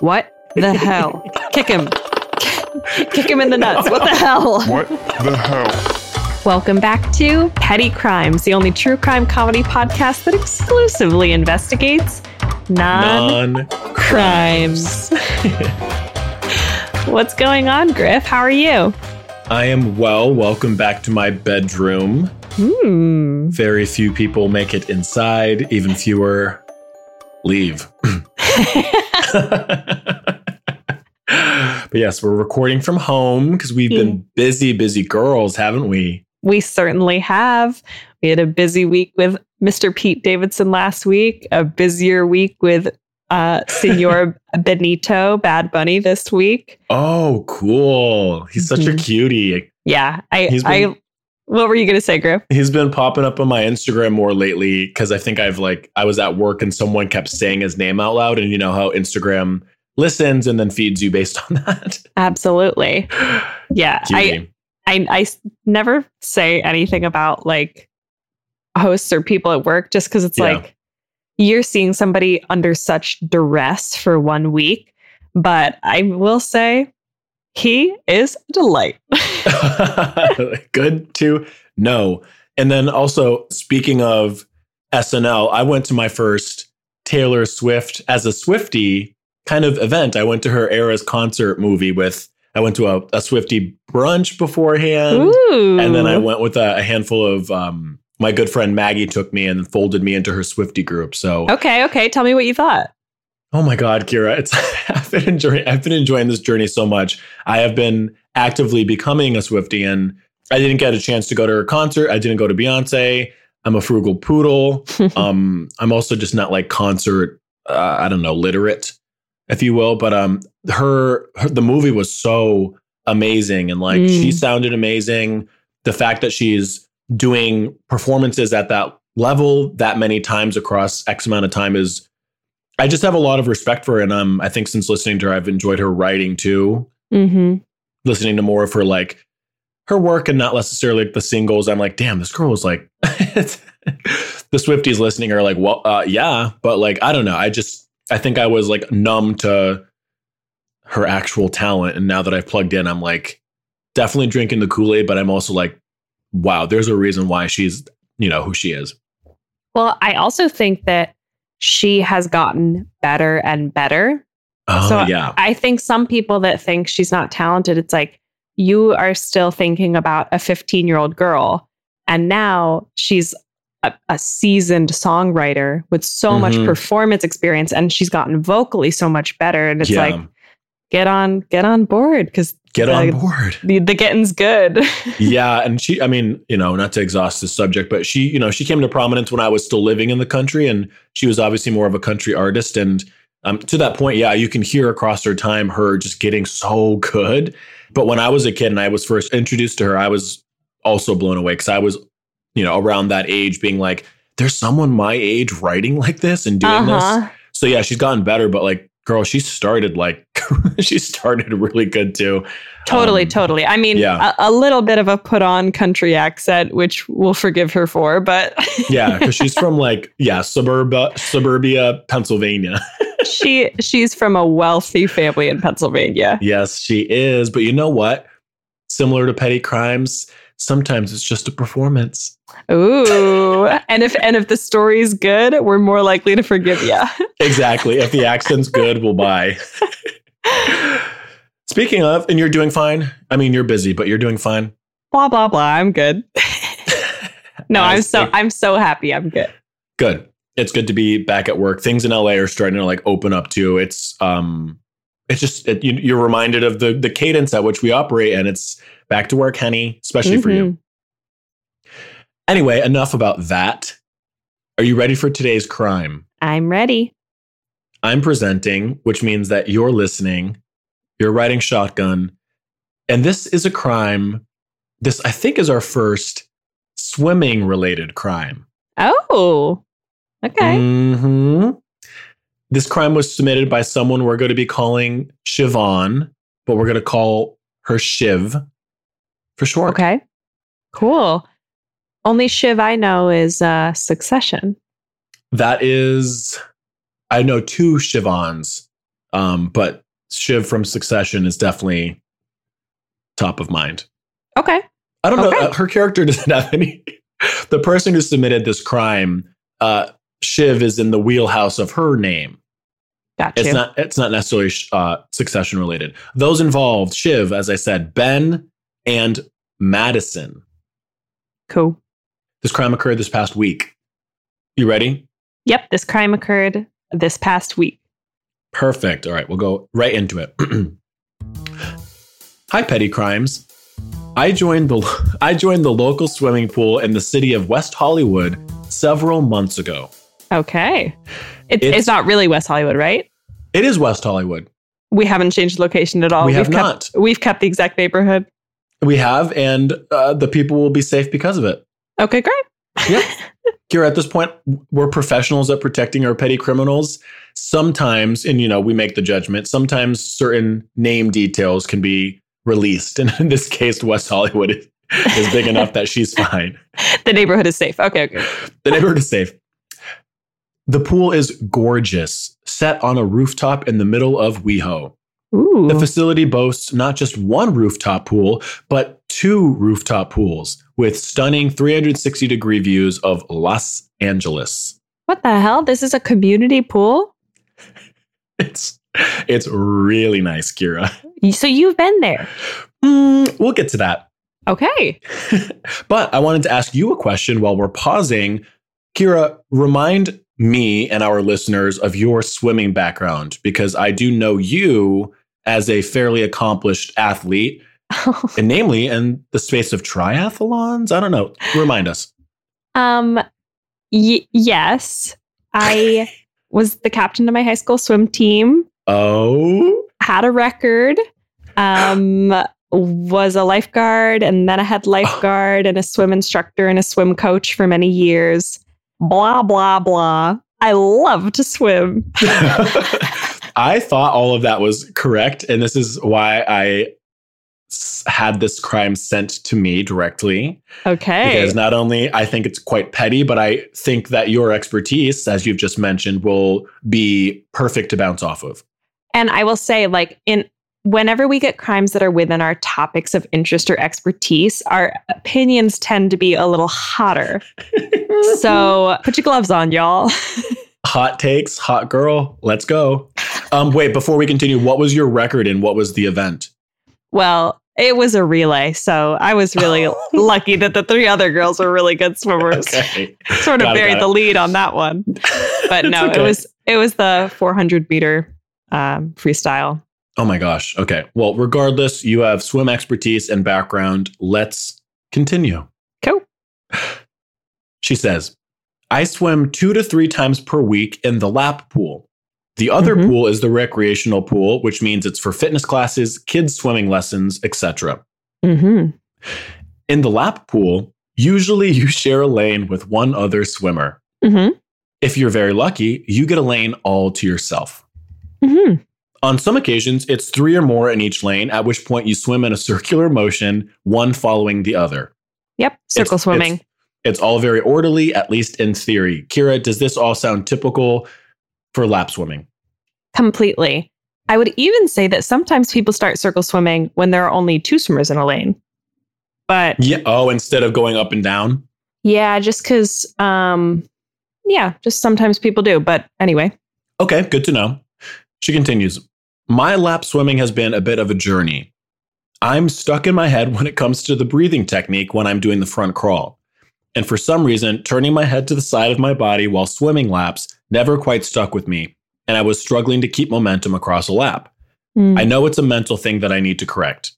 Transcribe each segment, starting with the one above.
What the hell? Kick him. Kick him in the nuts. What the hell? What the hell? Welcome back to Petty Crimes, the only true crime comedy podcast that exclusively investigates non crimes. What's going on, Griff? How are you? I am well. Welcome back to my bedroom. Hmm. Very few people make it inside, even fewer leave. but yes, we're recording from home because we've been busy, busy girls, haven't we? We certainly have. We had a busy week with Mr. Pete Davidson last week, a busier week with uh, Senor Benito Bad Bunny this week. Oh, cool. He's such a Mhm. cutie. Yeah, I, He's been- I. What were you gonna say, Griff? He's been popping up on my Instagram more lately because I think I've like I was at work and someone kept saying his name out loud, and you know how Instagram listens and then feeds you based on that. Absolutely. Yeah, I, I, I, never say anything about like hosts or people at work just because it's Yeah. like you're seeing somebody under such duress for one week. But I will say he is a delight. Good to know. And then also, speaking of SNL, I went to my first Taylor Swift as a Swifty kind of event. I went to her Eras concert movie with, I went to a, a Swifty brunch beforehand. Ooh. And then I went with a, a handful of, um, my good friend Maggie took me and folded me into her Swifty group. So, Okay, okay. Tell me what you thought. Oh my God, Ceara, it's I've been enjoying I've been enjoying this journey so much. I have been actively becoming a Swifty, and I didn't get a chance to go to her concert. I didn't go to Beyonce. I'm a frugal poodle. um, I'm also just not like concert. Uh, I don't know, literate, if you will. But um, her, her the movie was so amazing, and like she Mm. sounded amazing. The fact that she's doing performances at that level that many times across X amount of time is I just have a lot of respect for her. And um, I think since listening to her, I've enjoyed her writing too. hmm Listening to more of her like her work and not necessarily like the singles. I'm like, damn, this girl was like the Swifties listening are like, well, uh, yeah, but like I don't know. I just I think I was like numb to her actual talent, and now that I've plugged in, I'm like definitely drinking the Kool Aid, but I'm also like, wow, there's a reason why she's you know who she is. Well, I also think that she has gotten better and better. Oh So yeah, I think some people that think she's not talented, it's like you are still thinking about a 15 year old girl. And now she's a, a seasoned songwriter with so much Mhm. performance experience and she's gotten vocally so much better. And it's yeah. like, get on, get on board because get the- on board. the, the getting's good. yeah, and she I mean, you know, not to exhaust this subject, but she, you know, she came to prominence when I was still living in the country and she was obviously more of a country artist and um, to that point, yeah, you can hear across her time her just getting so good. But when I was a kid and I was first introduced to her, I was also blown away because I was, you know, around that age being like, there's someone my age writing like this and doing Uh-huh. this. So yeah, she's gotten better, but like, girl, she started like she started really good too. Totally, Um, totally. I mean, yeah. a, a little bit of a put on country accent, which we'll forgive her for, but Yeah, because she's from like yeah, suburbia, suburbia, Pennsylvania. she she's from a wealthy family in Pennsylvania. yes, she is. But you know what? Similar to petty crimes, sometimes it's just a performance. Ooh. and if and if the story's good, we're more likely to forgive you. Exactly. if the accent's good, we'll buy. Speaking of, and you're doing fine. I mean, you're busy, but you're doing fine. blah blah blah. I'm good. no, I'm so I'm so happy. I'm good. good. It's good to be back at work. Things in LA are starting to like open up too. It's um, it's just it, you, you're reminded of the the cadence at which we operate, and it's back to work, honey, especially for you. Mhm. Anyway, enough about that. Are you ready for today's crime? I'm ready. I'm presenting, which means that you're listening, you're riding shotgun, and this is a crime. This, I think, is our first swimming related crime. Oh. Okay. hmm This crime was submitted by someone we're going to be calling Siobhan, but we're going to call her Shiv for sure. Okay. Cool. Only Shiv I know is uh Succession. That is, I know two Siobhans. Um, but Shiv from Succession is definitely top of mind. Okay. I don't Okay. know. uh, her character doesn't have any. the person who submitted this crime, uh, Shiv, is in the wheelhouse of her name. Got It's not. It's not necessarily uh, Succession related. Those involved, Shiv, as I said, Ben and Madison. cool. This crime occurred this past week. You ready? Yep. This crime occurred this past week. Perfect. All right, we'll go right into it. Hi, petty crimes. I joined the I joined the local swimming pool in the city of West Hollywood several months ago. Okay. It's, It's- it's, not really West Hollywood, right? It is West Hollywood. We haven't changed location at all. We We've have kept, We've kept the exact neighborhood. We have, and uh, the people will be safe because of it. Okay, great. yeah. Here at this point, we're professionals at protecting our petty criminals. Sometimes, and you know, we make the judgment. Sometimes certain name details can be released, and in this case, West Hollywood is, is big enough that she's fine. The neighborhood is safe. Okay, okay. The neighborhood is safe. The pool is gorgeous, set on a rooftop in the middle of WeHo. Ooh. The facility boasts not just one rooftop pool, but two rooftop pools with stunning 360 degree views of Los Angeles. what the hell? This is a community pool? It's it's really nice, Ceara. So you've been there. Mm, we'll get to that. Okay. But I wanted to ask you a question while we're pausing. Ceara, remind me and our listeners of your swimming background because I do know you as a fairly accomplished athlete, and namely in the space of triathlons. I don't know. Remind us. um y- yes. I was the captain of my high school swim team. Oh, had a record um was a lifeguard and then i had lifeguard and a swim instructor and a swim coach for many years blah blah blah i love to swim I thought all of that was correct. And this is why I had this crime sent to me directly. okay Because not only I think it's quite petty, but I think that your expertise, as you've just mentioned, will be perfect to bounce off of. and i will say like in whenever we get crimes that are within our topics of interest or expertise our opinions tend to be a little hotter so put your gloves on y'all hot takes, hot girl, let's go. Um, wait, before we continue, what was your record and what was the event? Well, it was a relay, so I was really lucky that the three other girls were really good swimmers. Okay. Sort of Got buried got the it. lead on that one, but no, okay. it was it was the 400 meter um, freestyle. Oh my gosh. Okay. Well, regardless, you have swim expertise and background. Let's continue. Cool. She says, I swim two to three times per week in the lap pool. The other Mhm. pool is the recreational pool, which means it's for fitness classes, kids swimming lessons, etc. hmm In the lap pool, usually you share a lane with one other swimmer. hmm If you're very lucky, you get a lane all to yourself. hmm On some occasions, it's three or more in each lane, at which point you swim in a circular motion, one following the other. Yep, circle It's- swimming. It's, it's all very orderly, at least in theory. Ceara, does this all sound typical for lap swimming? Completely. I would even say that sometimes people start circle swimming when there are only two swimmers in a lane. But Yeah. Oh, instead of going up and down? yeah, just because, um, yeah, just sometimes people do. But anyway, Okay, good to know. She continues My lap swimming has been a bit of a journey. I'm stuck in my head when it comes to the breathing technique when I'm doing the front crawl. And for some reason, turning my head to the side of my body while swimming laps never quite stuck with me. And I was struggling to keep momentum across a lap. Mm. I know it's a mental thing that I need to correct.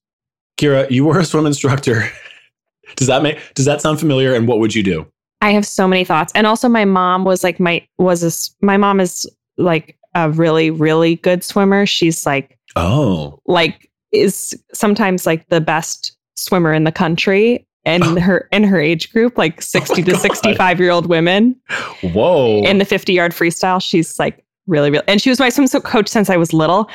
Ceara, you were a swim instructor. does that make does that sound familiar and what would you do? I have so many thoughts. And also my mom was like my was a my mom is like a really really good swimmer. She's like Oh. like is sometimes like the best swimmer in the country in Oh. her in her age group like 60 to God. 65 year old women Whoa. in the 50 yard freestyle. She's like really really and she was my swim coach since I was little.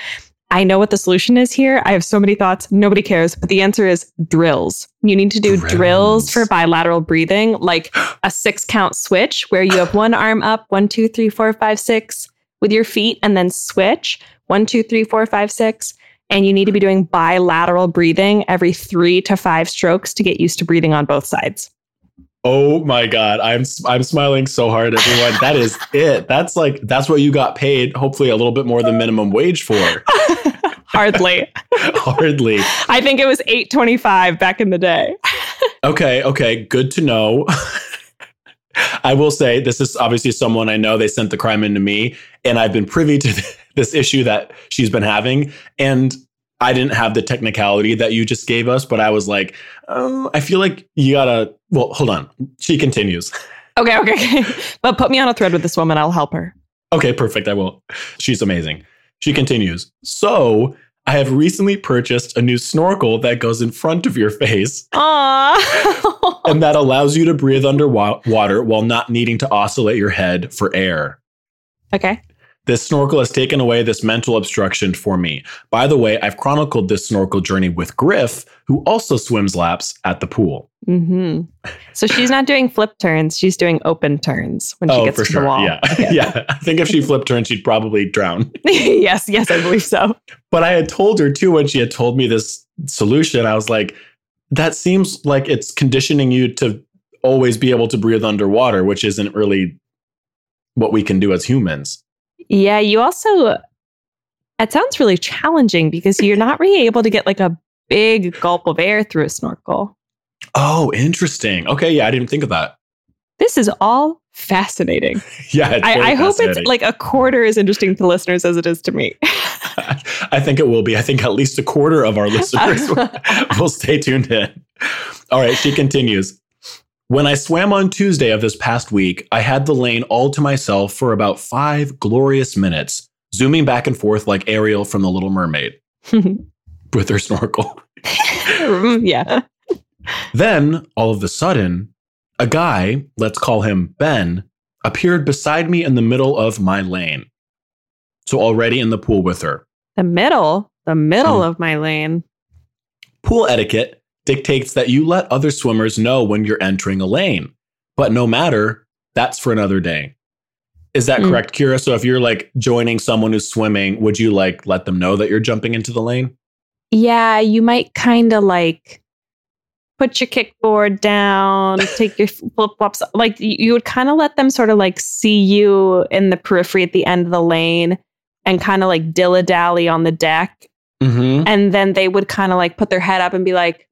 I know what the solution is here. I have so many thoughts. Nobody cares. But the answer is drills. You need to do drills, Drills. for bilateral breathing, like a six count switch where you have one arm up, one, two, three, four, five, six with your feet, and then switch. one, two, three, four, five, six. And you need to be doing bilateral breathing every three to five strokes to get used to breathing on both sides. Oh my god, I'm I'm smiling so hard, everyone. That is it. That's like that's what you got paid. Hopefully, a little bit more than minimum wage for. Hardly. Hardly. I think it was eight twenty five back in the day. Okay. Okay. Good to know. I will say this is obviously someone I know. They sent the crime into me, and I've been privy to this issue that she's been having. And I didn't have the technicality that you just gave us, but I was like, oh, I feel like you gotta. Well, hold on. She continues. Okay, okay. but put me on a thread with this woman. I'll help her. Okay, perfect. I will. She's amazing. She continues. So I have recently purchased a new snorkel that goes in front of your face. Aww. and that allows you to breathe underwater while not needing to oscillate your head for air. Okay. This snorkel has taken away this mental obstruction for me. By the way, I've chronicled this snorkel journey with Griff, who also swims laps at the pool. Mm-hmm. So she's not doing flip turns; she's doing open turns when she oh, gets for to sure. the wall. Yeah, yeah. I think if she flipped turns, she'd probably drown. yes, yes, I believe so. But I had told her too when she had told me this solution. I was like, that seems like it's conditioning you to always be able to breathe underwater, which isn't really what we can do as humans. Yeah, you also, uh, it sounds really challenging because you're not really able to get like a big gulp of air through a snorkel. Oh, interesting. Okay, yeah, I didn't think of that. This is all fascinating. yeah, I, I hope it's like a quarter as interesting to listeners as it is to me. I think it will be. I think at least a quarter of our listeners will stay tuned in. All right, she continues. When I swam on Tuesday of this past week, I had the lane all to myself for about five glorious minutes, zooming back and forth like Ariel from The Little Mermaid with her snorkel. yeah. Then, all of a sudden, a guy, let's call him Ben, appeared beside me in the middle of my lane. So, already in the pool with her. The middle, the middle Hmm. of my lane. Pool etiquette dictates that you let other swimmers know when you're entering a lane. But no matter, that's for another day. Is that Mm. correct, Ceara? So if you're like joining someone who's swimming, would you like let them know that you're jumping into the lane? Yeah, you might kind of like put your kickboard down, take your flip flops. Like you would kind of let them sort of like see you in the periphery at the end of the lane and kind of like dilly dally on the deck. Mm-hmm. And then they would kind of like put their head up and be like,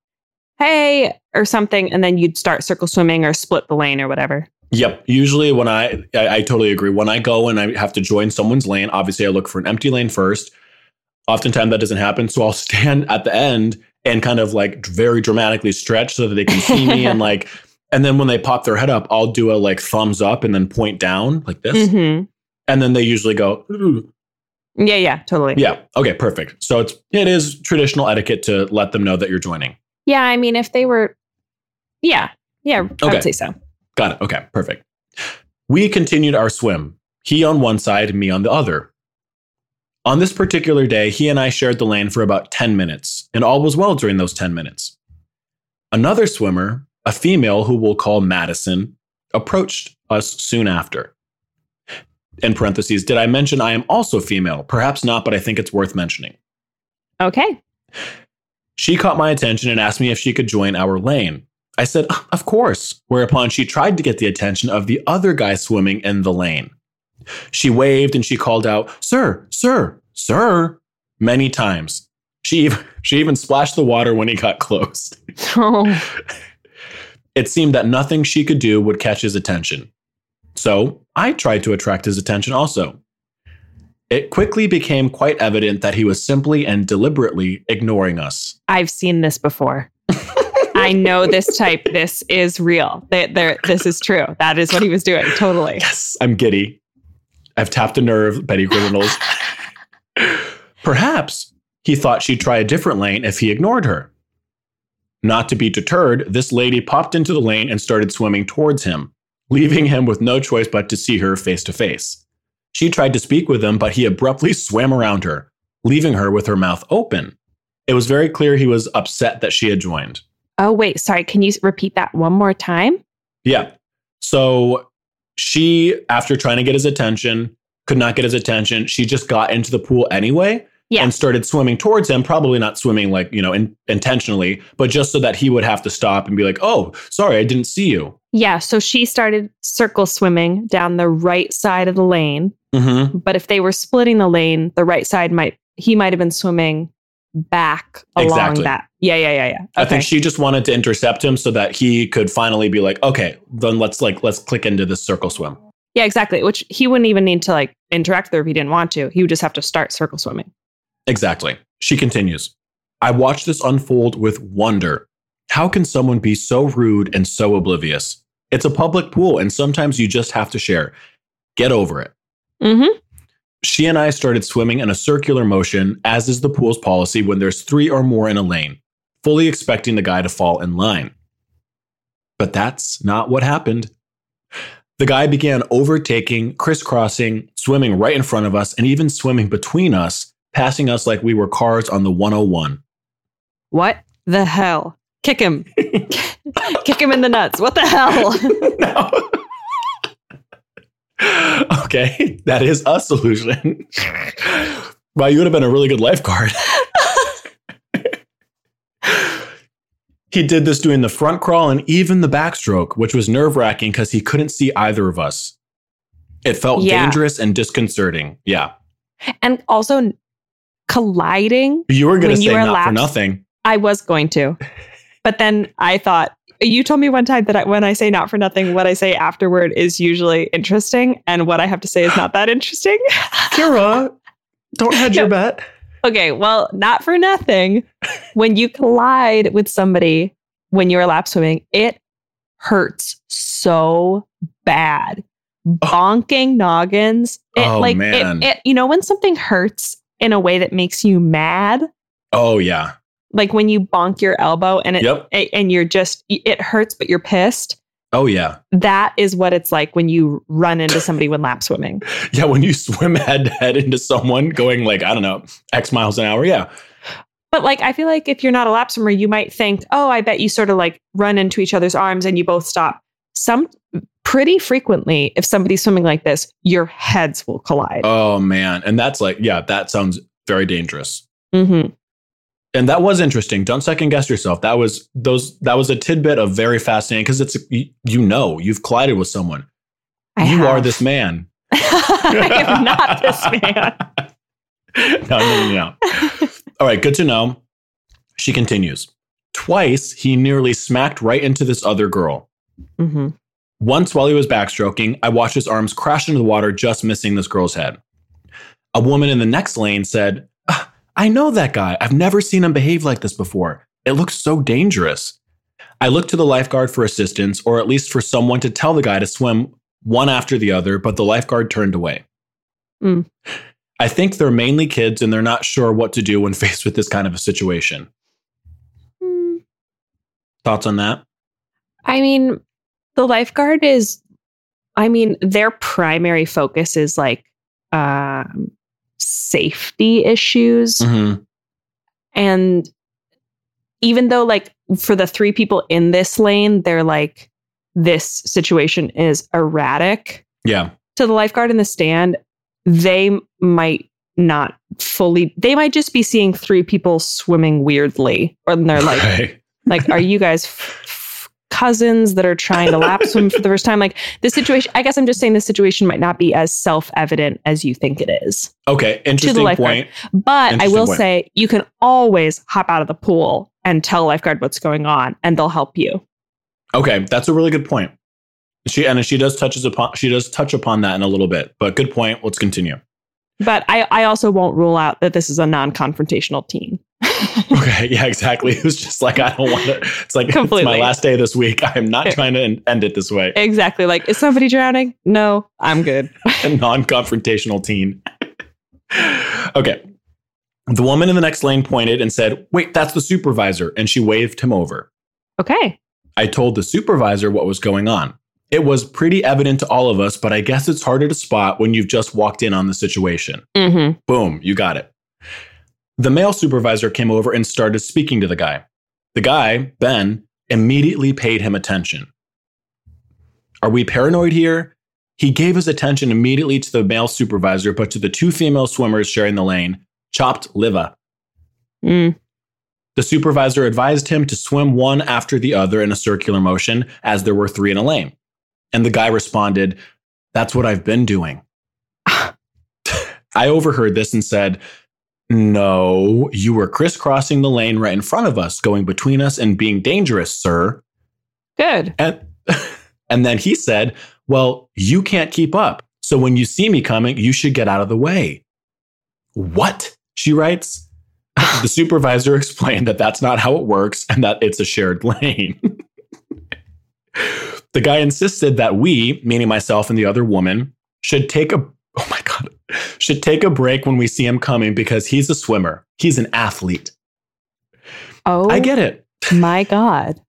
hey, or something. And then you'd start circle swimming or split the lane or whatever. Yep. Usually, when I, I, I totally agree. When I go and I have to join someone's lane, obviously I look for an empty lane first. Oftentimes that doesn't happen, so I'll stand at the end and kind of like very dramatically stretch so that they can see me and like. And then when they pop their head up, I'll do a like thumbs up and then point down like this. hmm And then they usually go, "Ooh." Yeah, yeah, totally. yeah, okay, perfect. So it's it is traditional etiquette to let them know that you're joining. Yeah, I mean, if they were, yeah, yeah, I Okay. would say so. Got it. Okay, perfect. We continued our swim, he on one side, me on the other. On this particular day, he and I shared the lane for about 10 minutes, and all was well during those 10 minutes. Another swimmer, a female who we'll call Madison, approached us soon after. In parentheses, did I mention I am also female? Perhaps not, but I think it's worth mentioning. Okay. She caught my attention and asked me if she could join our lane. I said, Of course, whereupon she tried to get the attention of the other guy swimming in the lane. She waved and she called out, Sir, sir, sir, many times. She even, she even splashed the water when he got close. Oh, It seemed that nothing she could do would catch his attention. So I tried to attract his attention also. It quickly became quite evident that he was simply and deliberately ignoring us. I've seen this before. I know this type. This is real. They, this is true. That is what he was doing. Totally. Yes, I'm giddy. I've tapped a nerve, Petty Criminals. Perhaps he thought she'd try a different lane if he ignored her. Not to be deterred, this lady popped into the lane and started swimming towards him, leaving him with no choice but to see her face to face. She tried to speak with him, but he abruptly swam around her, leaving her with her mouth open. It was very clear he was upset that she had joined. Oh, wait. Sorry. Can you repeat that one more time? Yeah. So she, after trying to get his attention, could not get his attention. She just got into the pool anyway Yeah. and started swimming towards him, probably not swimming like, you know, in, intentionally, but just so that he would have to stop and be like, oh, sorry, I didn't see you. Yeah. So she started circle swimming down the right side of the lane. Mm-hmm. But if they were splitting the lane, the right side might, he might have been swimming back along Exactly. that. Yeah. Yeah. Yeah. Yeah. I think she just wanted to intercept him so that he could finally be like, okay, then let's like, let's click into this circle swim. yeah. Exactly. Which he wouldn't even need to like interact there if he didn't want to. He would just have to start circle swimming. Exactly. She continues. I watched this unfold with wonder. How can someone be so rude and so oblivious? It's a public pool, and sometimes you just have to share. Get over it. Mm-hmm. She and I started swimming in a circular motion, as is the pool's policy when there's three or more in a lane, fully expecting the guy to fall in line. But that's not what happened. The guy began overtaking, crisscrossing, swimming right in front of us, and even swimming between us, passing us like we were cars on the 101. What the hell? Kick him. Kick him in the nuts. What the hell? no. okay, that is a solution. wow, you would have been a really good lifeguard. he did this doing the front crawl and even the backstroke, which was nerve wracking because he couldn't see either of us. It felt Yeah. dangerous and disconcerting. Yeah. and also colliding. You were going to say not for nothing. I was going to, but then I thought you told me one time that I, when I say not for nothing, what I say afterward is usually interesting, and what I have to say is not that interesting. Ceara, don't hedge your bet. okay, well, not for nothing. When you collide with somebody when you're lap swimming, it hurts so bad. Bonking noggins. It Oh, like man. It, it you know when something hurts in a way that makes you mad, Oh, yeah. Like when you bonk your elbow and it Yep. a- and you're just it hurts but you're pissed. Oh, yeah. That is what it's like when you run into somebody when lap swimming. Yeah, when you swim head to head into someone going like, I don't know, X miles an hour. Yeah. But like, I feel like if you're not a lap swimmer, you might think, oh, I bet you sort of like run into each other's arms and you both stop. Some pretty frequently, if somebody's swimming like this, your heads will collide. Oh, man. And that's like, yeah, that sounds very dangerous. Mhm. And that was interesting. Don't second guess yourself. That was those. That was a tidbit of very fascinating because it's you, know you've collided with someone. I you are this man. I am not this man. no, no, no, no. All right, good to know. She continues. Twice he nearly smacked right into this other girl. Mhm. Once, while he was backstroking, I watched his arms crash into the water, just missing this girl's head. A woman in the next lane said, "Ah, I know that guy. I've never seen him behave like this before. It looks so dangerous. I looked to the lifeguard for assistance, or at least for someone to tell the guy to swim one after the other, but the lifeguard turned away. Mm. I think they're mainly kids and they're not sure what to do when faced with this kind of a situation. Mm, Thoughts on that? I mean, the lifeguard is, I mean, their primary focus is like um, safety issues. Mm-hmm. And even though, like, for the three people in this lane, they're like, this situation is erratic Yeah. to the lifeguard in the stand, they might not fully, they might just be seeing three people swimming weirdly. Or they're like, Right. like, are you guys f- cousins that are trying to lap swim for the first time? Like, this situation, I guess I'm just saying this situation might not be as self evident as you think it is. Okay. Interesting point. But I will point. say you can always hop out of the pool and tell a lifeguard what's going on and they'll help you. Okay, that's a really good point. She and she does touches upon she does touch upon that in a little bit, but good point. Let's continue. But I, I also won't rule out that this is a non confrontational team. Okay, yeah, exactly. It was just like I don't want to. It's like it's my last day this week. I'm not trying to end it this way. exactly. Like, is somebody drowning? No, I'm good. A non-confrontational teen. okay. The woman in the next lane pointed and said, "Wait, that's the supervisor," and she waved him over. Okay. I told the supervisor what was going on. It was pretty evident to all of us, but I guess it's harder to spot when you've just walked in on the situation. Mm-hmm. Boom, you got it. The male supervisor came over and started speaking to the guy. The guy, Ben, immediately paid him attention. Are we paranoid here? He gave his attention immediately to the male supervisor, but to the two female swimmers sharing the lane, chopped liver. Mm. The supervisor advised him to swim one after the other in a circular motion, as there were three in a lane. And the guy responded, That's what I've been doing. I overheard this and said, No, you were crisscrossing the lane right in front of us, going between us and being dangerous, sir. Good. And, and then he said, Well, you can't keep up. So when you see me coming, you should get out of the way. What? She writes. the supervisor explained that that's not how it works and that it's a shared lane. the guy insisted that we, meaning myself and the other woman, should take a oh my god, should take a break when we see him coming because he's a swimmer. He's an athlete. Oh, I get it. my God.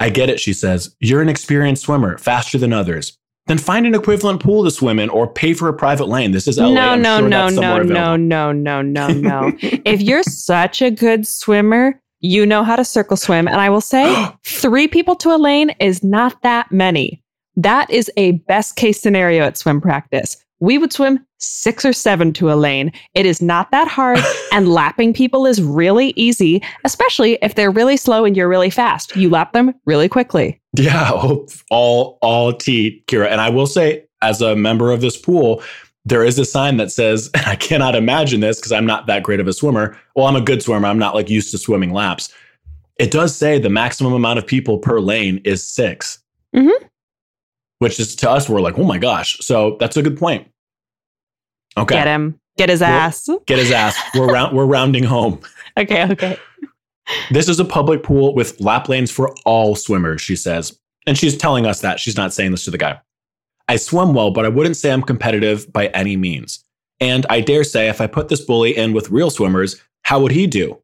I get it, she says. You're an experienced swimmer, faster than others. Then find an equivalent pool to swim in or pay for a private lane. This is LA. No, no, sure no, no, no, no, no, no, no. if you're such a good swimmer, you know how to circle swim. And I will say, three people to a lane is not that many. That is a best case scenario at swim practice. We would swim six or seven to a lane. It is not that hard, and lapping people is really easy, especially if they're really slow and you're really fast. You lap them really quickly. Yeah, all all T, Ceara. And I will say, as a member of this pool, there is a sign that says, and I cannot imagine this because I'm not that great of a swimmer. Well, I'm a good swimmer. I'm not like used to swimming laps. It does say the maximum amount of people per lane is 6 Mhm. Which is to us, we're like, oh my gosh. So that's a good point. Okay. Get him, get his ass. Get his ass. We're round, we're rounding home. Okay, okay. This is a public pool with lap lanes for all swimmers, she says. And she's telling us that. She's not saying this to the guy. I swim well, but I wouldn't say I'm competitive by any means. And I dare say, if I put this bully in with real swimmers, how would he do?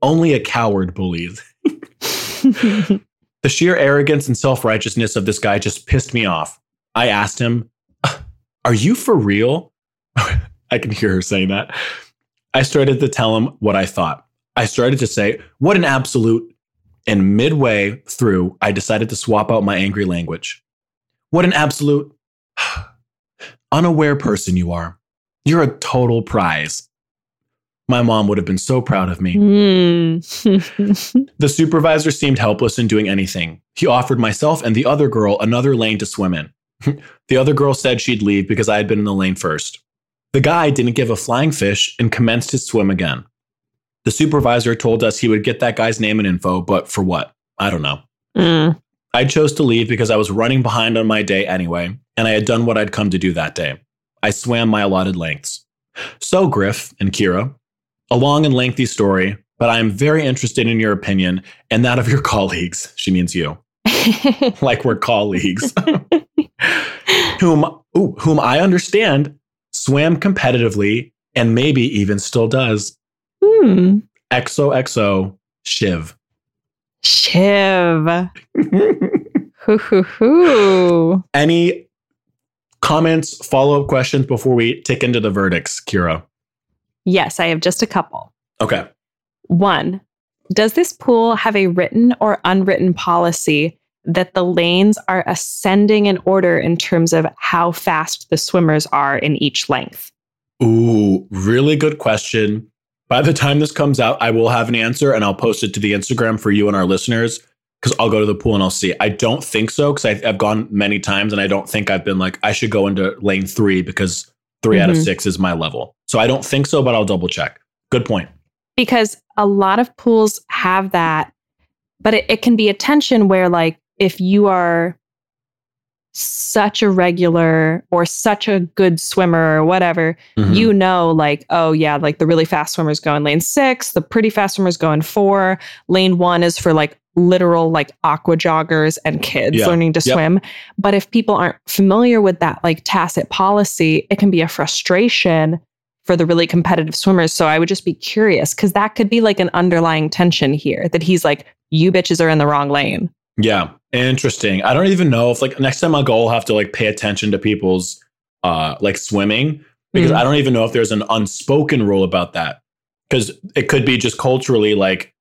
Only a coward bullies. The sheer arrogance and self righteousness of this guy just pissed me off. I asked him, uh, Are you for real? I can hear her saying that. I started to tell him what I thought. I started to say, What an absolute. And midway through, I decided to swap out my angry language. What an absolute unaware person you are. You're a total prize. My mom would have been so proud of me. Mm. The supervisor seemed helpless in doing anything. He offered myself and the other girl another lane to swim in. the other girl said she'd leave because I had been in the lane first. The guy didn't give a flying fish and commenced his swim again. The supervisor told us he would get that guy's name and info, but for what? I don't know. Mm. I chose to leave because I was running behind on my day anyway, and I had done what I'd come to do that day. I swam my allotted lengths. So, Griff and Ceara, a long and lengthy story, but I am very interested in your opinion and that of your colleagues. She means you, like we're colleagues, whom, ooh, whom I understand swam competitively and maybe even still does. Hmm. XOXO Shiv. Shiv. Hoo hoo hoo. Any comments, follow up questions before we tick into the verdicts, Ceara? Yes, I have just a couple. Okay. One, does this pool have a written or unwritten policy that the lanes are ascending in order in terms of how fast the swimmers are in each length? Ooh, really good question. By the time this comes out, I will have an answer and I'll post it to the Instagram for you and our listeners because I'll go to the pool and I'll see. I don't think so because I've, gone many times and I don't think I've been like, I should go into lane three because 3 out of Mhm. six is my level. So I don't think so, but I'll double check. Good point. Because a lot of pools have that, but it, it can be a tension where, like, if you are such a regular or such a good swimmer or whatever, Mhm. you know, like, oh, yeah, like the really fast swimmers go in lane six, the pretty fast swimmers go in four. Lane one is for like literal, like aqua joggers and kids Yeah. learning to Yep. swim. But if people aren't familiar with that, like tacit policy, it can be a frustration for the really competitive swimmers. So I would just be curious because that could be like an underlying tension here that he's like, you bitches are in the wrong lane. Yeah, interesting. I don't even know if like next time I'll go, I'll have to like pay attention to people's uh like swimming because Mhm. I don't even know if there's an unspoken rule about that because it could be just culturally like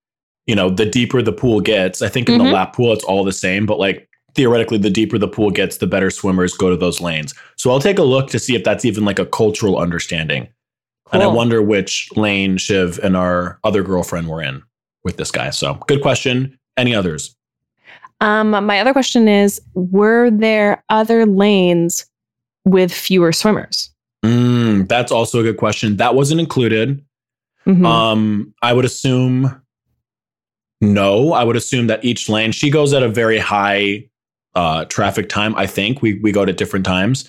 you know the deeper the pool gets. I think in Mhm. the lap pool it's all the same, but like theoretically, the deeper the pool gets, the better swimmers go to those lanes. So I'll take a look to see if that's even like a cultural understanding. And I wonder which lane Shiv and our other girlfriend were in with this guy. So good question. Any others? Um, my other question is Were there other lanes with fewer swimmers? Mm, that's also a good question. That wasn't included. Mhm. Um, I would assume no. I would assume that each lane she goes at a very high uh, traffic time. I think we we go to different times.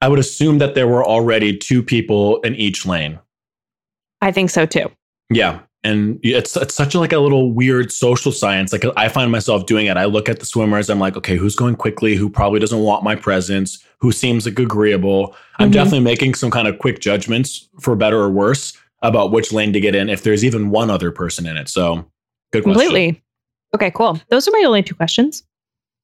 I would assume that there were already two people in each lane. I think so too. Yeah, and it's it's such a, like a little weird social science. Like I find myself doing it. I look at the swimmers. I'm like, okay, who's going quickly? Who probably doesn't want my presence? Who seems like agreeable? I'm Mhm. definitely making some kind of quick judgments for better or worse about which lane to get in if there's even one other person in it. So good question. Completely. Okay, cool. Those are my only two questions.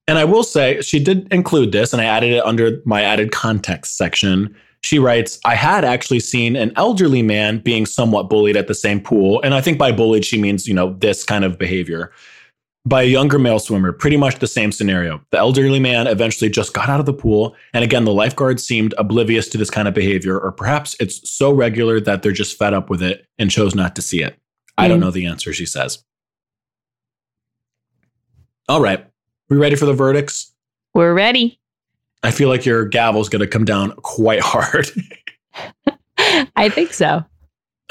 And I will say she did include this, and I added it under my added context section. She writes, I had actually seen an elderly man being somewhat bullied at the same pool. And I think by bullied, she means, you know, this kind of behavior by a younger male swimmer. Pretty much the same scenario. The elderly man eventually just got out of the pool. And again, the lifeguard seemed oblivious to this kind of behavior, or perhaps it's so regular that they're just fed up with it and chose not to see it. I don't Mm. know the answer, she says. All right. We ready for the verdicts? We're ready. I feel like your gavel's going to come down quite hard. I think so.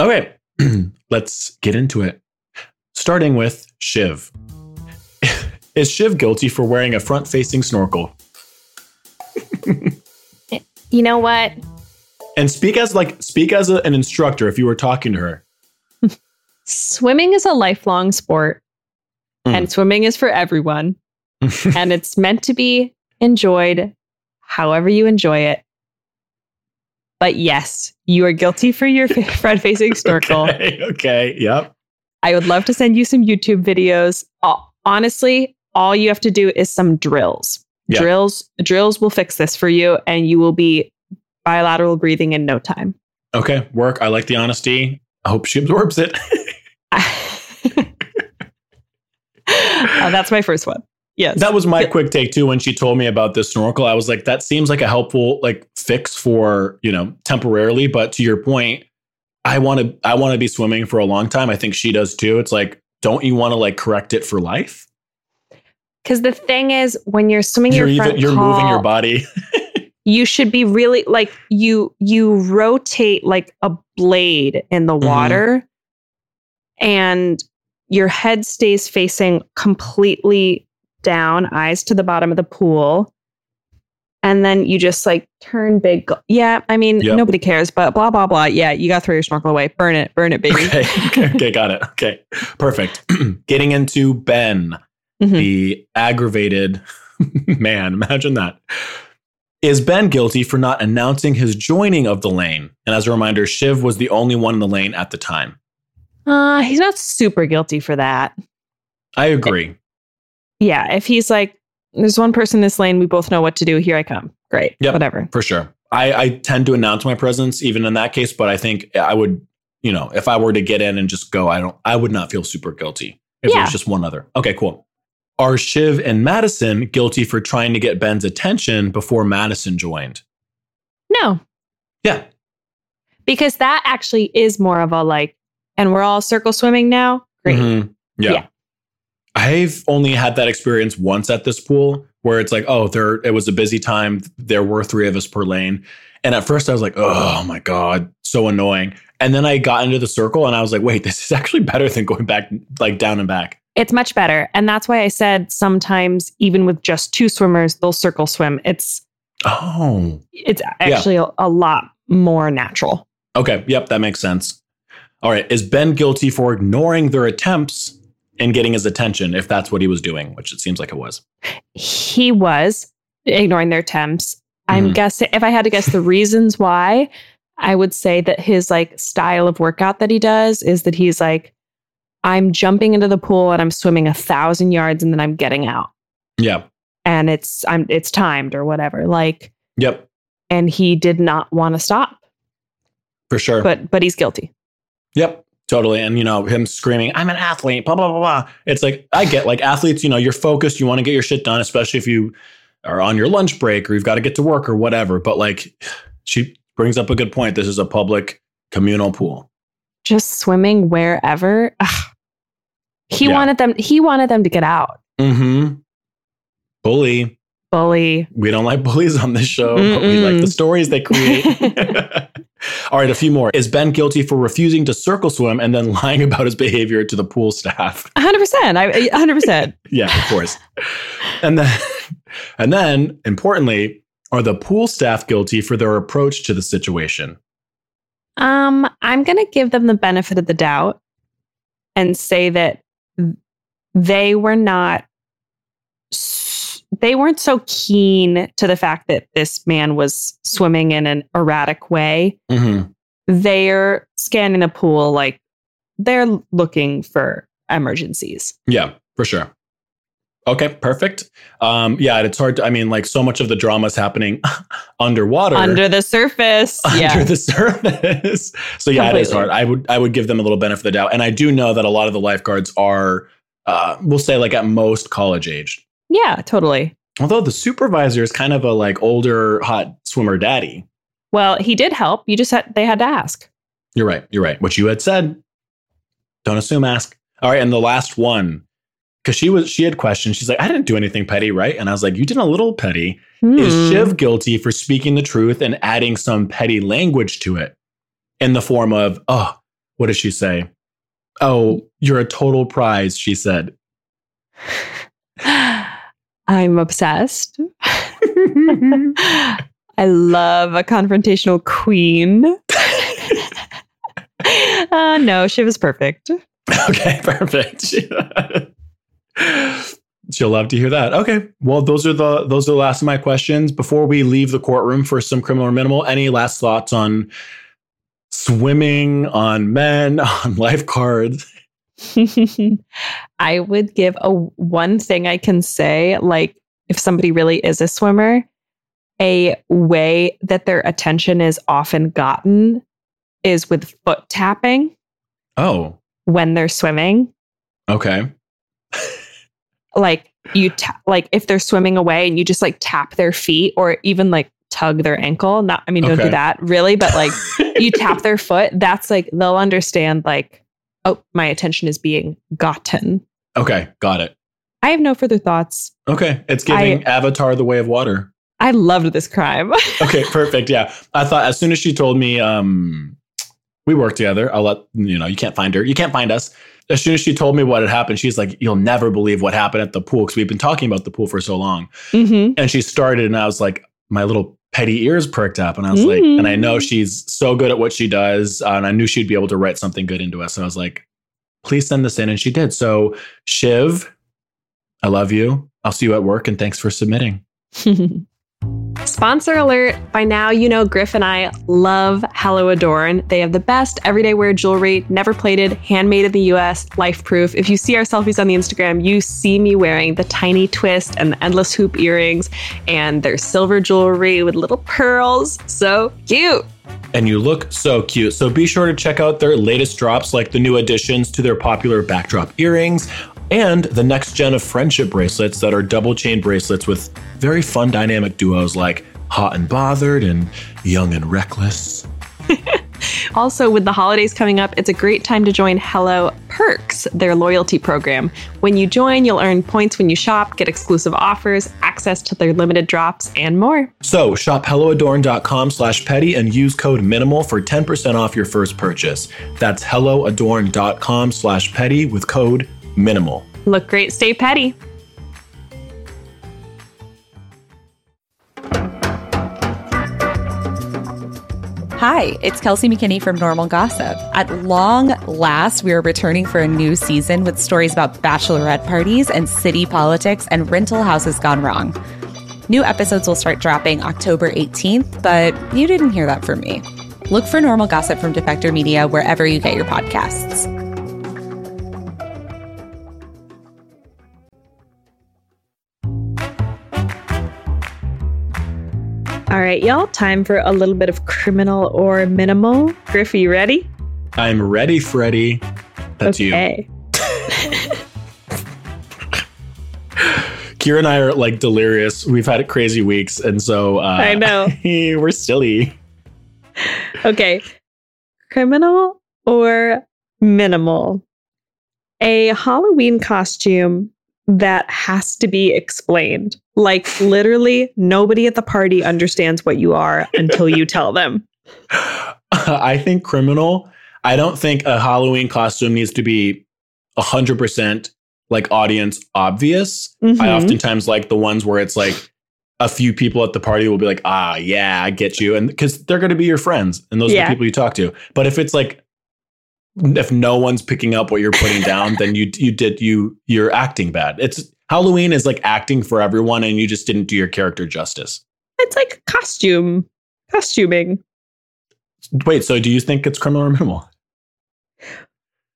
okay, let's get into it. Starting with Shiv. Is Shiv guilty for wearing a front facing snorkel? You know what? And speak as like speak as a- an instructor if you were talking to her. Swimming is a lifelong sport, Mm. and swimming is for everyone, and it's meant to be enjoyed however you enjoy it. But yes, you are guilty for your front facing snorkel. Okay, okay, yep. I would love to send you some YouTube videos. Honestly, all you have to do is some drills. Yeah. Drills drills will fix this for you and you will be bilateral breathing in no time. Okay, work. I like the honesty. I hope she absorbs it. Uh, that's my first one. Yes. that was my Yeah. quick take too when she told me about this snorkel. I was like, that seems like a helpful like fix for, you know, temporarily. But to your point, I want to I want to be swimming for a long time. I think she does too. It's like, don't you want to like correct it for life? Because the thing is, when you're swimming You're your even you're moving your body. you should be really like you you rotate like a blade in the Mhm. water and your head stays facing completely down eyes to the bottom of the pool and then you just like turn big go- yeah i mean Yep. nobody cares but blah blah blah yeah you gotta throw your snorkel away burn it burn it baby okay, okay, okay, got it. Okay, perfect. Getting into Ben, Mhm. the aggravated man. Imagine that. Is Ben guilty for not announcing his joining of the lane? And as a reminder, Shiv was the only one in the lane at the time. uh he's not super guilty for that I agree. Yeah if he's like there's one person in this lane we both know what to do here i come great Yeah. whatever For sure. I, I tend to announce my presence even in that case, but I think I would, you know, if I were to get in and just go, I don't I would not feel super guilty if Yeah. there's just one other. Okay, cool. Are Shiv and Madison guilty for trying to get Ben's attention before Madison joined? no Yeah. because that actually is more of a like, and we're all circle swimming now. Great. Mhm. Yeah. Yeah. I've only had that experience once at this pool where it's like, oh, there it was a busy time. There were three of us per lane. And at first I was like, oh my God, so annoying. And then I got into the circle and I was like, wait, this is actually better than going back like down and back. It's much better. And that's why I said sometimes, even with just two swimmers, they'll circle swim. It's Oh. it's actually a, a lot more natural. Okay. Yep, that makes sense. All right. Is Ben guilty for ignoring their attempts and getting his attention if that's what he was doing, which it seems like it was? He was ignoring their attempts. I'm Mhm. guessing if I had to guess the reasons why, I would say that his like style of workout that he does is that he's like, I'm jumping into the pool and I'm swimming a thousand yards and then I'm getting out. Yeah. and it's I'm it's timed or whatever. Like, Yep. and he did not want to stop, For sure. but but he's guilty. Yep. Totally. And, you know, him screaming, I'm an athlete, blah, blah, blah, blah. It's like, I get like athletes, you know, you're focused, you want to get your shit done, especially if you are on your lunch break or you've got to get to work or whatever. But like, she brings up a good point. This is a public communal pool. Just swimming wherever. Ugh. He Yeah. wanted them, he wanted them to get out. Mm-hmm. Bully. Bully. We don't like bullies on this show, but we like the stories they create. All right, a few more. Is Ben guilty for refusing to circle swim and then lying about his behavior to the pool staff? 100%. I 100%. Yeah, of course. and then, and then, importantly, are the pool staff guilty for their approach to the situation? Um, I'm going to give them the benefit of the doubt and say that they were not they weren't so keen to the fact that this man was swimming in an erratic way. Mm-hmm. They're scanning the pool like they're looking for emergencies. Yeah, for sure. Okay, perfect. Um, yeah, it's hard to, I mean, like so much of the drama is happening underwater. Under the surface. under yeah. the surface. so yeah, it is hard. I would I would give them a little benefit of the doubt. And I do know that a lot of the lifeguards are uh we'll say like at most college aged. Yeah, totally. Although the supervisor is kind of a like older hot swimmer daddy. Well, he did help. You just had they had to ask. You're right. You're right. What you had said. Don't assume ask. All right, and the last one. Cause she was she had questions. She's like, I didn't do anything petty, right? And I was like, You did a little petty. Is Hmm. Shiv guilty for speaking the truth and adding some petty language to it in the form of, oh, what did she say? Oh, you're a total prize, she said. I'm obsessed. I love a confrontational queen. uh, no, she was perfect. okay, perfect. She'll love to hear that. Okay. Well, those are the those are the last of my questions. Before we leave the courtroom for some criminal or minimal, any last thoughts on swimming, on men, on lifeguards? I would give a one thing I can say, like if somebody really is a swimmer, a way that their attention is often gotten is with foot tapping Oh, when they're swimming. okay. like you ta- like if they're swimming away and you just like tap their feet or even like tug their ankle not i mean don't Okay. do that really but like you tap their foot that's like they'll understand like oh my attention is being gotten Okay, got it. i have no further thoughts Okay, it's giving Avatar: The Way of Water. i loved this crime Okay, perfect. Yeah, I thought as soon as she told me, um, we work together. I'll let you know. You can't find her. You can't find us. As soon as she told me what had happened, she's like, "You'll never believe what happened at the pool because we've been talking about the pool for so long." hmm And she started, and I was like, my little petty ears perked up, and I was like, Mhm. and I know she's so good at what she does, uh, and I knew she'd be able to write something good into us. And I was like, please send this in, and she did. So Shiv, I love you. I'll see you at work, and thanks for submitting. Sponsor alert. By now, you know Griff and I love Hello Adorn. They have the best everyday wear jewelry, never plated, handmade in the US, life proof. If you see our selfies on the Instagram, you see me wearing the tiny twist and the endless hoop earrings and their silver jewelry with little pearls. So cute. and you look so cute. So be sure to check out their latest drops, like the new additions to their popular backdrop earrings and the next gen of friendship bracelets that are double chain bracelets with very fun dynamic duos like Hot and Bothered and Young and Reckless. Also, with the holidays coming up, it's a great time to join Hello Perks, their loyalty program. When you join, you'll earn points when you shop, get exclusive offers, access to their limited drops, and more. So shop helloadorn.com slash petty and use code minimal for 10% off your first purchase. That's helloadorn.com slash petty with code minimal. Look great, stay petty. Hi, it's Kelsey McKinney from Normal Gossip. At long last, we are returning for a new season with stories about bachelorette parties and city politics and rental houses gone wrong. New episodes will start dropping October 18th, but you didn't hear that from me. Look for Normal Gossip from Defector Media wherever you get your podcasts. All right, y'all, time for a little bit of criminal or minimal. Griff, you ready? I'm ready, Freddie. That's you. okay. Ceara and I are like delirious. We've had crazy weeks, and so uh, I know. we're silly. Okay. Criminal or minimal? A Halloween costume that has to be explained. Like literally nobody at the party understands what you are until you tell them. I think criminal. I don't think a Halloween costume needs to be hundred percent like audience obvious. I Mhm. oftentimes like the ones where it's like a few people at the party will be like, ah, yeah, I get you. And because they're going to be your friends and those are the people you talk to. But if it's like, if no one's picking up what you're putting down, then you, you did, you, you're acting bad. It's Halloween is like acting for everyone and you just didn't do your character justice. It's like costume, costuming. Wait, so do you think it's criminal or minimal?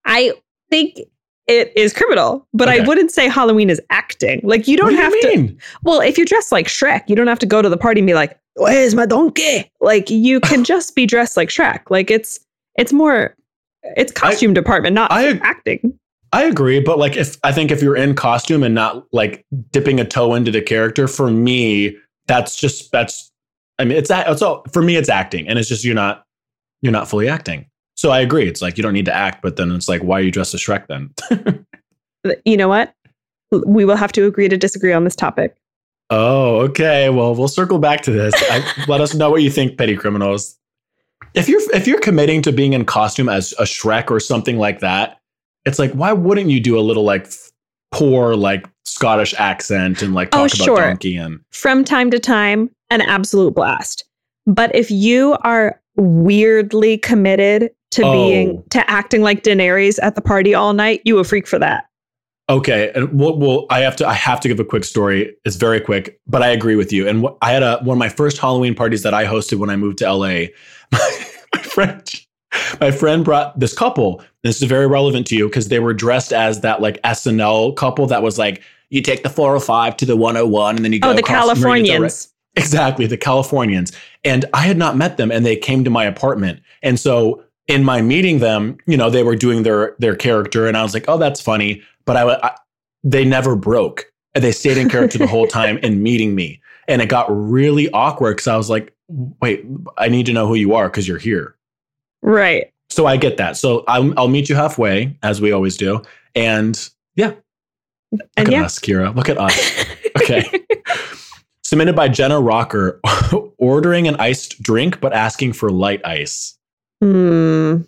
I think it is criminal, but I wouldn't say Halloween is acting. Like you don't do have you to. Well, if you're dressed like Shrek, you don't have to go to the party and be like, "Where's my donkey?" Like you can just be dressed like Shrek. Like it's it's more it's costume department, not I- acting. I agree, but like if I think if you're in costume and not like dipping a toe into the character, for me, that's just that's I mean it's it's all for me it's acting and it's just you're not you're not fully acting. So I agree. It's like you don't need to act, but then it's like why are you dressed as Shrek then? You know what? We will have to agree to disagree on this topic. oh, okay. Well, we'll circle back to this. I, let us know what you think, petty criminals. If you're if you're committing to being in costume as a Shrek or something like that, it's like why wouldn't you do a little like poor like Scottish accent and like Oh, talk about sure. donkey and From time to time, an absolute blast. But if you are weirdly committed to Oh. being to acting like Daenerys at the party all night, you a freak for that. Okay, and well, well, I have to. I have to give a quick story. It's very quick, but I agree with you. And what, I had a one of my first Halloween parties that I hosted when I moved to LA. My, my friend, my friend brought this couple. This is very relevant to you because they were dressed as that like SNL couple that was like, you take the 405 to the 101, and then you oh, go. Oh, the across the Californians. Exactly, the Californians. And I had not met them and they came to my apartment. And so in my meeting them, you know, they were doing their their character and I was like, "Oh, that's funny." But I, I they never broke. And they stayed in character the whole time in meeting me. And it got really awkward cuz I was like, "Wait, I need to know who you are cuz you're here." Right. So I get that. So I'll, I'll meet you halfway as we always do. And yeah, look And at yeah. us, Ceara. Look at us. Okay. Submitted by Jenna Rocker, ordering an iced drink but asking for light ice. Hmm.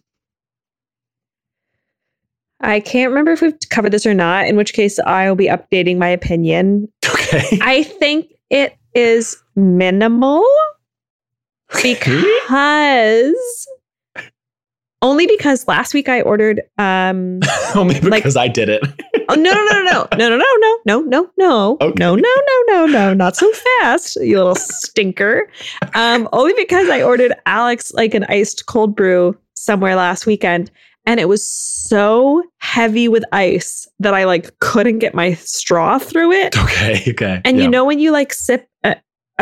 I can't remember if we've covered this or not, in which case I'll be updating my opinion. Okay. I think it is minimal because only because last week I ordered um Only like- because I did it. Oh no no no no no no no no no no no Okay. no no no no no not so fast you little stinker um only because I ordered Alex like an iced cold brew somewhere last weekend and it was so heavy with ice that I like couldn't get my straw through it Okay. Okay. and Yeah. you know when you like sip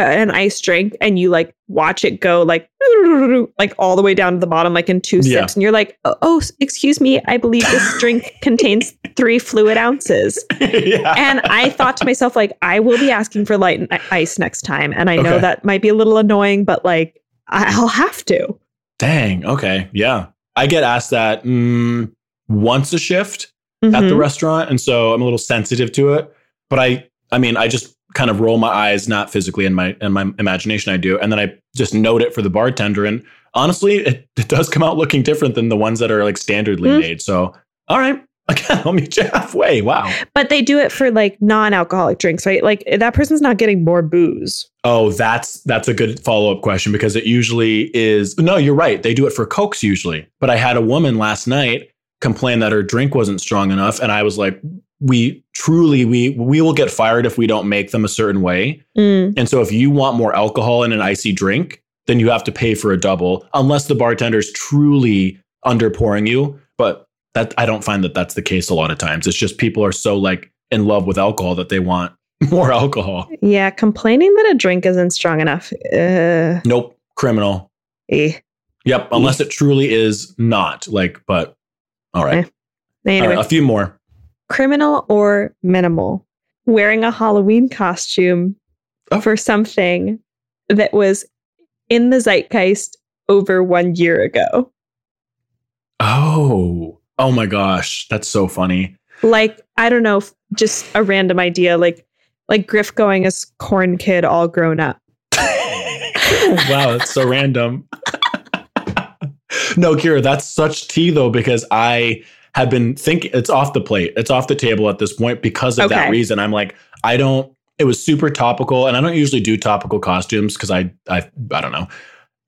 an ice drink and you like watch it go like like all the way down to the bottom like in two Yeah. sips and you're like oh, oh excuse me I believe this drink contains three fluid ounces yeah. and I thought to myself like I will be asking for light and ice next time and I know Okay. that might be a little annoying but like I'll have to Dang. Okay. Yeah. I get asked that mm, once a shift at the Mhm. restaurant. And so I'm a little sensitive to it. But I, I mean, I just kind of roll my eyes, not physically in my in my imagination I do. And then I just note it for the bartender. And honestly, it, it does come out looking different than the ones that are like standardly Mm. made. So all right. Again, I'll meet you halfway. Wow. but they do it for like non-alcoholic drinks right like that person's not getting more booze Oh, that's that's a good follow-up question because it usually is No, you're right. They do it for cokes usually. But I had a woman last night complain that her drink wasn't strong enough and I was like, we truly we we will get fired if we don't make them a certain way. Mm. And so if you want more alcohol in an icy drink, then you have to pay for a double unless the bartender's truly underpouring you, but that I don't find that that's the case a lot of times. It's just people are so like in love with alcohol that they want more alcohol. Yeah, complaining that a drink isn't strong enough. Uh, Nope, criminal. eh. Yep, unless it truly is not. Like, but all right. Eh. Anyway, All right, a few more. Criminal or minimal? Wearing a Halloween costume Oh. for something that was in the zeitgeist over one year ago. Oh, oh my gosh, that's so funny. Like, I don't know, just a random idea, like like Griff going as corn kid all grown up. wow, that's so random. no, Ceara, that's such tea though, because I have been thinking it's off the plate. It's off the table at this point because of that reason. I'm like, I don't, it was super topical, and I don't usually do topical costumes because I, I, I don't know.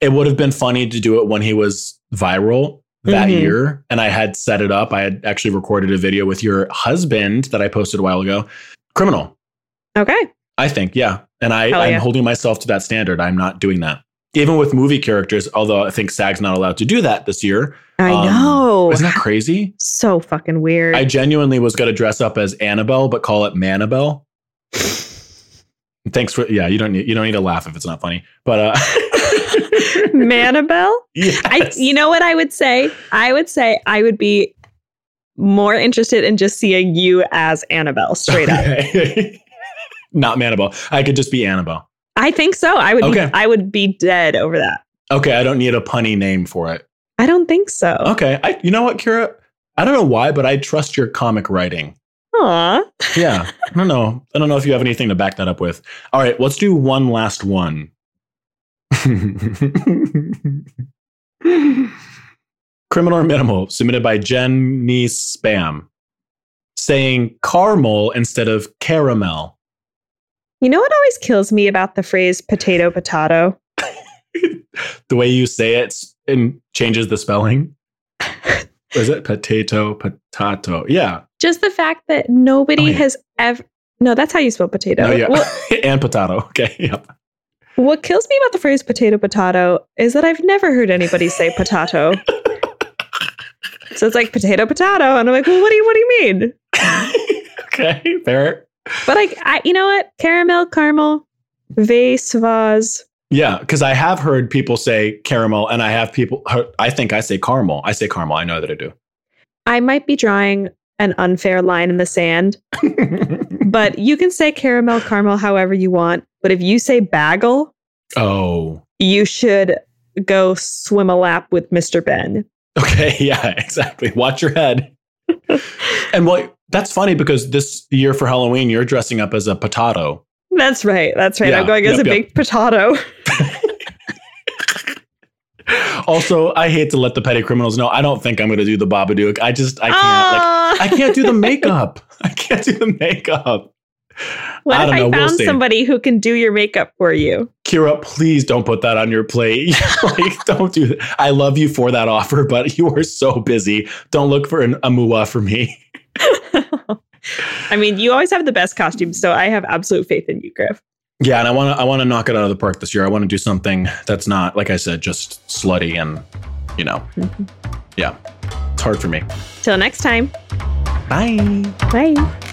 It would have been funny to do it when he was viral that Mhm. year, and I had set it up. I had actually recorded a video with your husband that I posted a while ago. Criminal. Okay. I think, yeah. And I, Hell I'm yeah. holding myself to that standard. I'm not doing that. Even with movie characters, although I think SAG's not allowed to do that this year. I Um, know. Isn't that crazy? so fucking weird. I genuinely was going to dress up as Annabelle, but call it Manabelle. Thanks for yeah. You don't need you don't need to laugh if it's not funny. But uh, Manabelle? yes. I you know what I would say? I would say I would be more interested in just seeing you as Annabelle straight up. Not Manabelle. I could just be Annabelle. I think so. I would Okay. be I would be dead over that. Okay, I don't need a punny name for it. I don't think so. Okay, I you know what, Ceara? I don't know why, but I trust your comic writing. Aw. Yeah. I don't know. I don't know if you have anything to back that up with. All right, let's do one last one. Criminal or minimal, submitted by Jenny Spam, saying caramel instead of caramel. You know what always kills me about the phrase potato potato? The way you say it and changes the spelling. Is it potato potato? Yeah. Just the fact that nobody Oh, yeah. has ever No, that's how you spell potato. Oh, yeah. What, and potato. Okay. Yep. what kills me about the phrase potato potato is that I've never heard anybody say potato. so it's like potato potato and I'm like, "Well, what do you what do you mean?" okay. Fair. But I, I you know what? Caramel, caramel, vase, vase. Yeah, because I have heard people say caramel, and I have people. I think I say caramel. I say caramel. I know that I do. I might be drawing an unfair line in the sand, but you can say caramel, caramel however you want. But if you say bagel, oh, you should go swim a lap with Mr. Ben. okay. Yeah, exactly. Watch your head. and well, that's funny because this year for Halloween, you're dressing up as a potato. That's right. That's right. Yeah, I'm going as yep, a yep. big potato. Also, I hate to let the petty criminals know. I don't think I'm going to do the Babadook. I just I can't. Ah! Like, I can't do the makeup. I can't do the makeup. what I if I know, we'll found somebody who can do your makeup for you? Ceara, please don't put that on your plate. like, don't do that. I love you for that offer, but you are so busy. Don't look for an amua for me. I mean, you always have the best costumes, so I have absolute faith in you, Griff. Yeah, and I want to I want to knock it out of the park this year. I want to do something that's not like I said, just slutty and you know, mm-hmm. yeah, it's hard for me. Till next time. Bye. Bye.